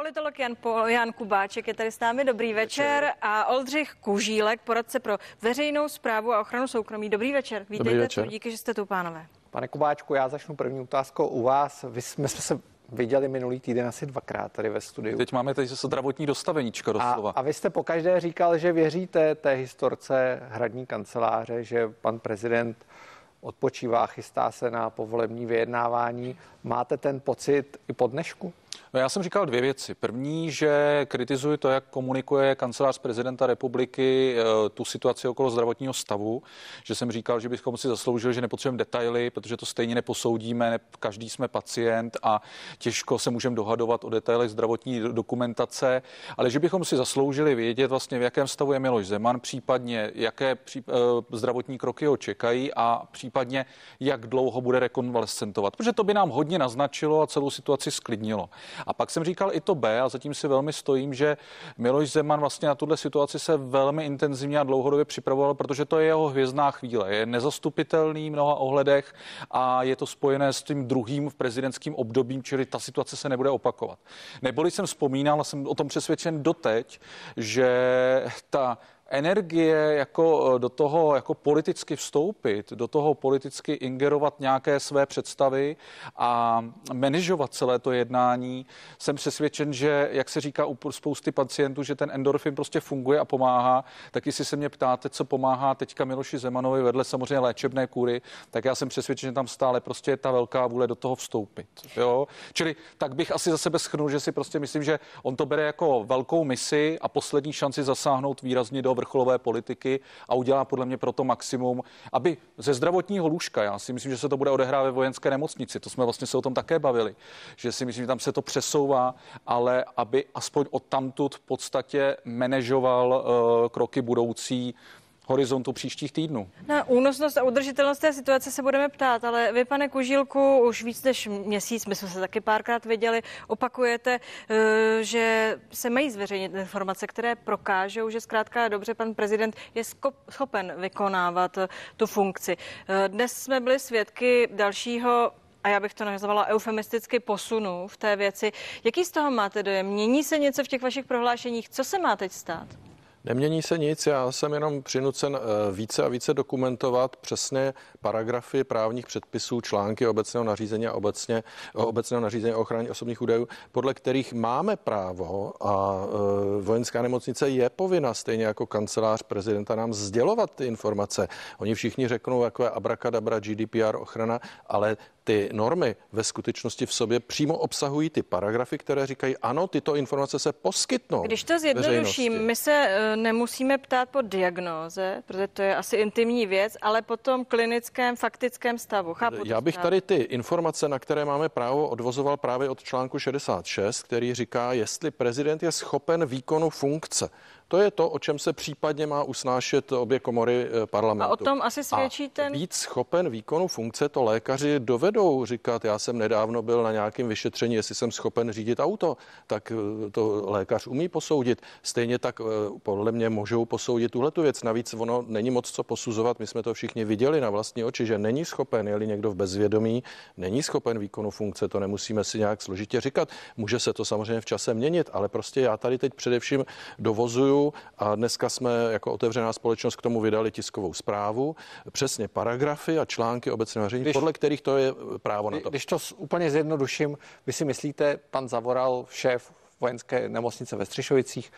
Politolog Jan, po, Jan Kubáček je tady s námi. Dobrý večer. večer. A Oldřich Kužílek, poradce pro veřejnou zprávu a ochranu soukromí. Dobrý večer. Vítejte Dobrý večer. Tu, díky, že jste tu, pánové. Pane Kubáčku, já začnu první otázkou u vás. Vy jsme, jsme se viděli minulý týden asi dvakrát tady ve studiu. Teď máme tady zdravotní dostaveníčko doslova. A, a vy jste pokaždé říkal, že věříte té historce hradní kanceláře, že pan prezident odpočívá, chystá se na povolební vyjednávání. Máte ten pocit i po dnešku? No já jsem říkal dvě věci. První, že kritizuji to, jak komunikuje kancelář prezidenta republiky eh, tu situaci okolo zdravotního stavu, že jsem říkal, že bychom si zasloužili, že nepotřebujeme detaily, protože to stejně neposoudíme, každý jsme pacient a těžko se můžeme dohadovat o detailech zdravotní dokumentace, ale že bychom si zasloužili vědět vlastně, v jakém stavu je Miloš Zeman, případně jaké pří, uh, zdravotní kroky ho čekají a případně jak dlouho bude rekonvalescentovat, protože to by nám hodně naznačilo a celou situaci sklidnilo. A pak jsem říkal i to B a zatím si velmi stojím, že Miloš Zeman vlastně na tuhle situaci se velmi intenzivně a dlouhodobě připravoval, protože to je jeho hvězdná chvíle. Je nezastupitelný v mnoha ohledech a je to spojené s tím druhým v prezidentským obdobím, čili ta situace se nebude opakovat. Neboli jsem vzpomínal jsem o tom přesvědčen doteď, že ta energie jako eh, do toho jako politicky vstoupit, do toho politicky ingerovat nějaké své představy a manažovat celé to jednání, jsem přesvědčen, že, jak se říká u spousty pacientů, že ten endorfin prostě funguje a pomáhá, tak jestli se mě ptáte, co pomáhá teďka Miloši Zemanovi vedle samozřejmě léčebné kůry, tak já jsem přesvědčen, že tam stále prostě je ta velká vůle do toho vstoupit. Jo? Čili tak bych asi za sebe schnul, že si prostě myslím, že on to bere jako velkou misi a poslední šanci zasáhnout výrazně do vrcholové politiky a udělá podle mě proto maximum, aby ze zdravotního lůžka, já si myslím, že se to bude odehrávat ve vojenské nemocnici, to jsme vlastně se o tom také bavili, že si myslím, že tam se to přesouvá, ale aby aspoň od tamtud v podstatě manažoval uh, kroky budoucí horizontu příštích týdnů. Na únosnost a udržitelnost té situace se budeme ptát, ale vy, pane Kužílku, už víc než měsíc, my jsme se taky párkrát viděli, opakujete, eh, že se mají zveřejnit informace, které prokážou, že zkrátka dobře pan prezident je schopen vykonávat eh, tu funkci. Eh, dnes jsme byli svědky dalšího a já bych to nazvala eufemisticky posunu v té věci. Jaký z toho máte dojem? Mění se něco v těch vašich prohlášeních? Co se má teď stát? Nemění se nic, já jsem jenom přinucen eh, více a více dokumentovat přesně paragrafy právních předpisů, články obecného nařízení a obecně, obecného nařízení o ochraně osobních údajů, podle kterých máme právo a eh, vojenská nemocnice je povinna, stejně jako kancelář prezidenta, nám sdělovat ty informace. Oni všichni řeknou, jako je abrakadabra, GDPR, ochrana, ale ty normy ve skutečnosti v sobě přímo obsahují ty paragrafy, které říkají, ano, tyto informace se poskytnou. Když to zjednoduším, my se eh, nemusíme ptát po diagnóze, protože to je asi intimní věc, ale po tom klinickém, faktickém stavu. Chápu Já bych tady ty informace, na které máme právo, odvozoval právě od článku 66, který říká, jestli prezident je schopen výkonu funkce. To je to, o čem se případně má usnášet obě komory eh, parlamentu. A o tom asi svědčí ten... Víc schopen výkonu funkce to lékaři dovedou říkat. Já jsem nedávno byl na nějakém vyšetření, jestli jsem schopen řídit auto, tak eh, to lékař umí posoudit. Stejně tak eh, podle mě můžou posoudit tuhle tu věc. Navíc ono není moc co posuzovat. My jsme to všichni viděli na vlastní oči, že není schopen, je někdo v bezvědomí, není schopen výkonu funkce, to nemusíme si nějak složitě říkat. Může se to samozřejmě v čase měnit, ale prostě já tady teď především dovozuju a dneska jsme jako otevřená společnost k tomu vydali tiskovou zprávu, přesně paragrafy a články obecného řízení, podle kterých to je právo na to. Když to úplně zjednoduším, vy si myslíte, pan Zavoral, šéf vojenské nemocnice ve Střešovicích,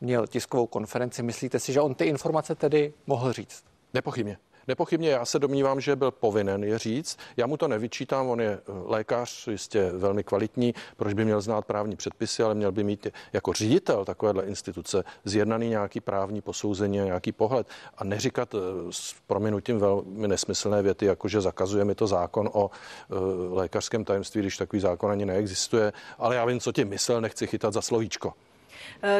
měl tiskovou konferenci, myslíte si, že on ty informace tedy mohl říct? Nepochybně. Nepochybně já se domnívám, že byl povinen je říct. Já mu to nevyčítám, on je eh, lékař, jistě velmi kvalitní, proč by měl znát právní předpisy, ale měl by mít jako ředitel takovéhle instituce zjednaný nějaký právní posouzení a nějaký pohled a neříkat eh, s prominutím velmi nesmyslné věty, jako že zakazuje mi to zákon o eh, lékařském tajemství, když takový zákon ani neexistuje, ale já vím, co ti myslel, nechci chytat za slovíčko.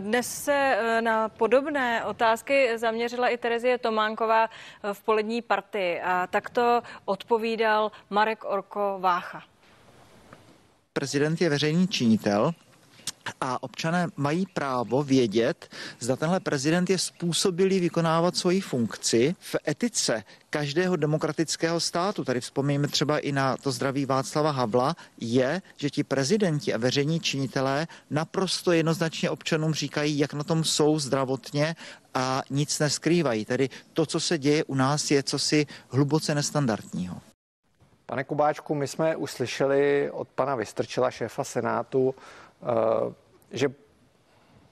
Dnes se eh, na podobné otázky zaměřila i Terezie Tománková eh, v polední partii a takto odpovídal Marek Orko Vácha. Prezident je veřejný činitel a občané mají právo vědět, zda tenhle prezident je způsobilý vykonávat svoji funkci v etice každého demokratického státu. Tady vzpomínáme třeba i na to zdraví Václava Havla, je, že ti prezidenti a veřejní činitelé naprosto jednoznačně občanům říkají, jak na tom jsou zdravotně a nic neskrývají. Tedy to, co se děje u nás, je cosi hluboce nestandardního. Pane Kubáčku, my jsme uslyšeli od pana Vystrčila, šéfa Senátu, že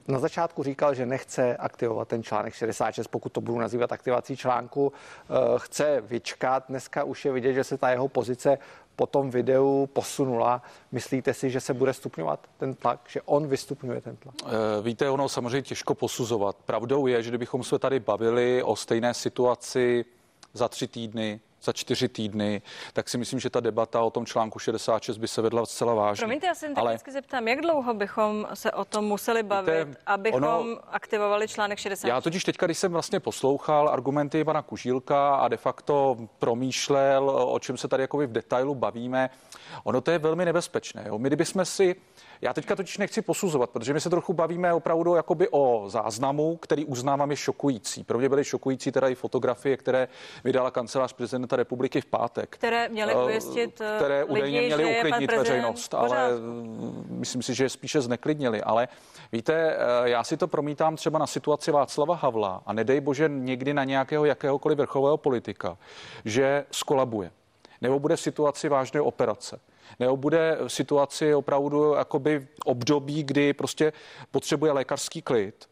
na začátku říkal, že nechce aktivovat ten článek 66, pokud to budu nazývat aktivací článku, eh, chce vyčkat. Dneska už je vidět, že se ta jeho pozice po tom videu posunula. Myslíte si, že se bude stupňovat ten tlak, že on vystupňuje ten tlak? Eh, víte, ono samozřejmě těžko posuzovat. Pravdou je, že kdybychom se tady bavili o stejné situaci za tři týdny, za čtyři týdny, tak si myslím, že ta debata o tom článku 66 by se vedla zcela vážně. Promiňte, já se Ale... zeptám, jak dlouho bychom se o tom museli bavit, Víte, abychom ono, aktivovali článek 66? Já totiž teďka, když jsem vlastně poslouchal argumenty pana Kužílka a de facto promýšlel, o čem se tady jakoby v detailu bavíme, ono to je velmi nebezpečné. Jo? My kdybychom si já teďka totiž nechci posuzovat, protože my se trochu bavíme opravdu jakoby o záznamu, který uznávám je šokující. Pro mě byly šokující teda i fotografie, které vydala kancelář prezidenta republiky v pátek. Které měly eh, ujistit eh, Které údajně měly uklidnit veřejnost, ale myslím si, že je spíše zneklidnili. Ale víte, eh, já si to promítám třeba na situaci Václava Havla a nedej bože někdy na nějakého jakéhokoliv vrchového politika, že skolabuje nebo bude v situaci vážné operace nebo bude v situaci opravdu jakoby období, kdy prostě potřebuje lékařský klid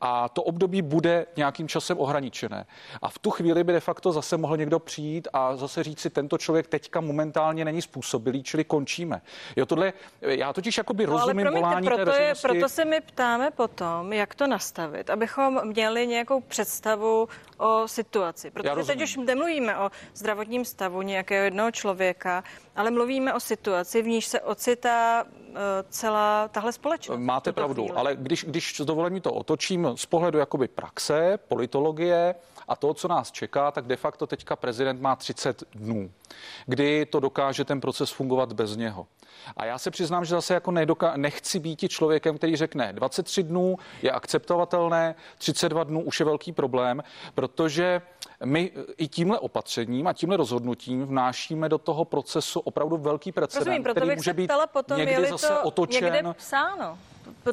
a to období bude nějakým časem ohraničené. A v tu chvíli by de facto zase mohl někdo přijít a zase říct si, tento člověk teďka momentálně není způsobilý, čili končíme. Jo, tohle, já totiž jakoby no, rozumím ale promiňte, volání proto, té je, proto se my ptáme potom, jak to nastavit, abychom měli nějakou představu o situaci. Protože teď už nemluvíme o zdravotním stavu nějakého jednoho člověka, ale mluvíme o situaci, v níž se ocitá celá tahle společnost. Máte pravdu, chvíli. ale když, když s dovolením to otočím z pohledu jakoby praxe, politologie a to, co nás čeká, tak de facto teďka prezident má 30 dnů, kdy to dokáže ten proces fungovat bez něho. A já se přiznám, že zase jako nedoka- nechci být člověkem, který řekne 23 dnů je akceptovatelné, 32 dnů už je velký problém, protože my i tímhle opatřením a tímhle rozhodnutím vnášíme do toho procesu opravdu velký precedent, Rozumím, který může být potom, někdy zase to otočen. Někde psáno.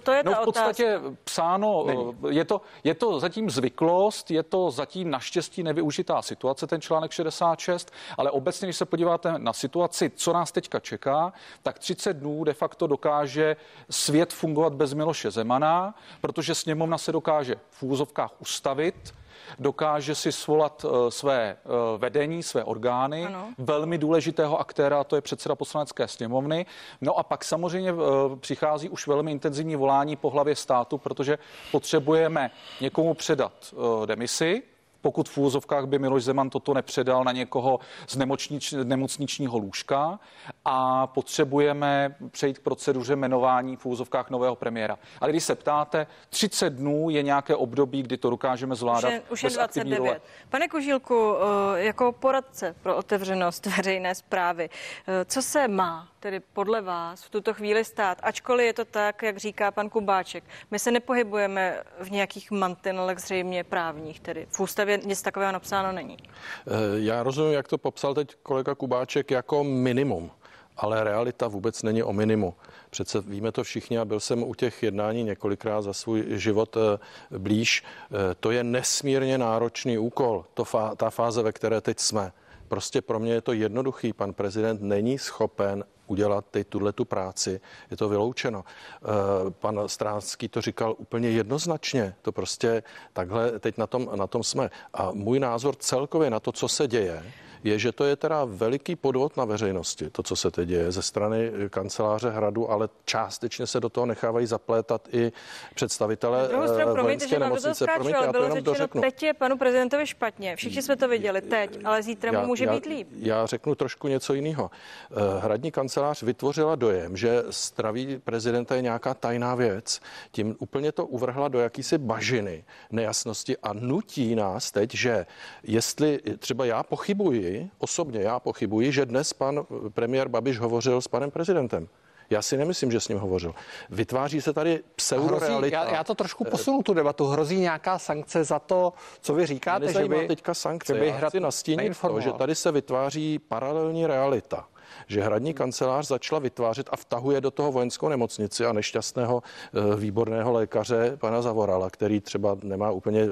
To je ta no v podstatě otázka. psáno, je to, je to zatím zvyklost, je to zatím naštěstí nevyužitá situace, ten článek 66, ale obecně, když se podíváte na situaci, co nás teďka čeká, tak 30 dnů de facto dokáže svět fungovat bez Miloše Zemana, protože sněmovna se dokáže v úzovkách ustavit, dokáže si svolat uh, své uh, vedení, své orgány, ano. velmi důležitého aktéra, to je předseda poslanecké sněmovny. No a pak samozřejmě uh, přichází už velmi intenzivní volání po hlavě státu, protože potřebujeme někomu předat demisi, pokud v úvozovkách by Miloš Zeman toto nepředal na někoho z nemocnič, nemocničního lůžka a potřebujeme přejít k proceduře jmenování v úvozovkách nového premiéra. Ale když se ptáte, 30 dnů je nějaké období, kdy to dokážeme zvládat. Už je, už je 29. Role. Pane Kužílku, eh, jako poradce pro otevřenost veřejné zprávy, eh, co se má tedy podle vás v tuto chvíli stát, ačkoliv je to tak, jak říká pan Kubáček. My se nepohybujeme v nějakých mantinelech zřejmě právních, tedy v ústavě nic takového napsáno není. Eh, já rozumím, jak to popsal teď kolega Kubáček jako minimum ale realita vůbec není o minimu. Přece víme to všichni a byl jsem u těch jednání několikrát za svůj život eh, blíž. Eh, to je nesmírně náročný úkol, to ta fáze, ve které teď jsme. Prostě pro mě je to jednoduchý. Pan prezident není schopen udělat teď tuhle tu práci. Je to vyloučeno. Eh, pan Stránský to říkal úplně jednoznačně. To prostě takhle teď na tom, na tom jsme. A můj názor celkově na to, co se děje, je, že to je teda veliký podvod na veřejnosti, to, co se teď děje ze strany kanceláře Hradu, ale částečně se do toho nechávají zaplétat i představitelé stranu, eh, promiňte, že nemocnice. Promiňte, já to jenom řečeno, dořeknu. Teď je panu prezidentovi špatně. Všichni jsme to viděli teď, ale zítra já, mu může já, být líp. Já řeknu trošku něco jiného. Eh, hradní kancelář vytvořila dojem, že zdraví prezidenta je nějaká tajná věc. Tím úplně to uvrhla do jakýsi bažiny nejasnosti a nutí nás teď, že jestli třeba já pochybuji, osobně já pochybuji, že dnes pan premiér Babiš hovořil s panem prezidentem. Já si nemyslím, že s ním hovořil. Vytváří se tady pseudorealita. já, já to trošku posunu tu debatu. Hrozí nějaká sankce za to, co vy říkáte, že by, teďka sankce. že by Já chci nastínit to, že tady se vytváří paralelní realita že hradní kancelář začala vytvářet a vtahuje do toho vojenskou nemocnici a nešťastného eh, výborného lékaře pana Zavorala, který třeba nemá úplně eh,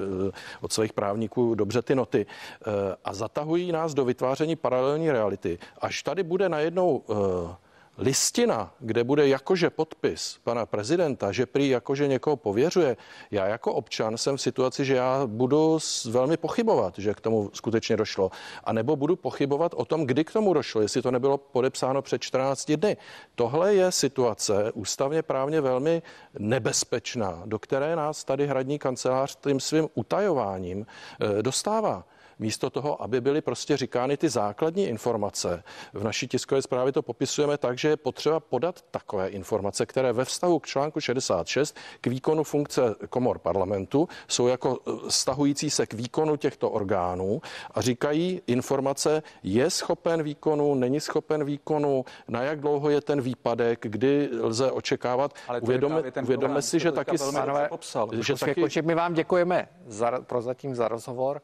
od svých právníků dobře ty noty eh, a zatahují nás do vytváření paralelní reality. Až tady bude najednou listina, kde bude jakože podpis pana prezidenta, že prý jakože někoho pověřuje, já jako občan jsem v situaci, že já budu velmi pochybovat, že k tomu skutečně došlo. A nebo budu pochybovat o tom, kdy k tomu došlo, jestli to nebylo podepsáno před 14 dny. Tohle je situace ústavně právně velmi nebezpečná, do které nás tady hradní kancelář tím svým utajováním eh, dostává místo toho, aby byly prostě říkány ty základní informace. V naší tiskové zprávě to popisujeme tak, že je potřeba podat takové informace, které ve vztahu k článku 66 k výkonu funkce komor parlamentu jsou jako stahující se k výkonu těchto orgánů a říkají informace, je schopen výkonu, není schopen výkonu, na jak dlouho je ten výpadek, kdy lze očekávat. Ale program, si, že taky popsal. že taky, my vám děkujeme za, prozatím za rozhovor.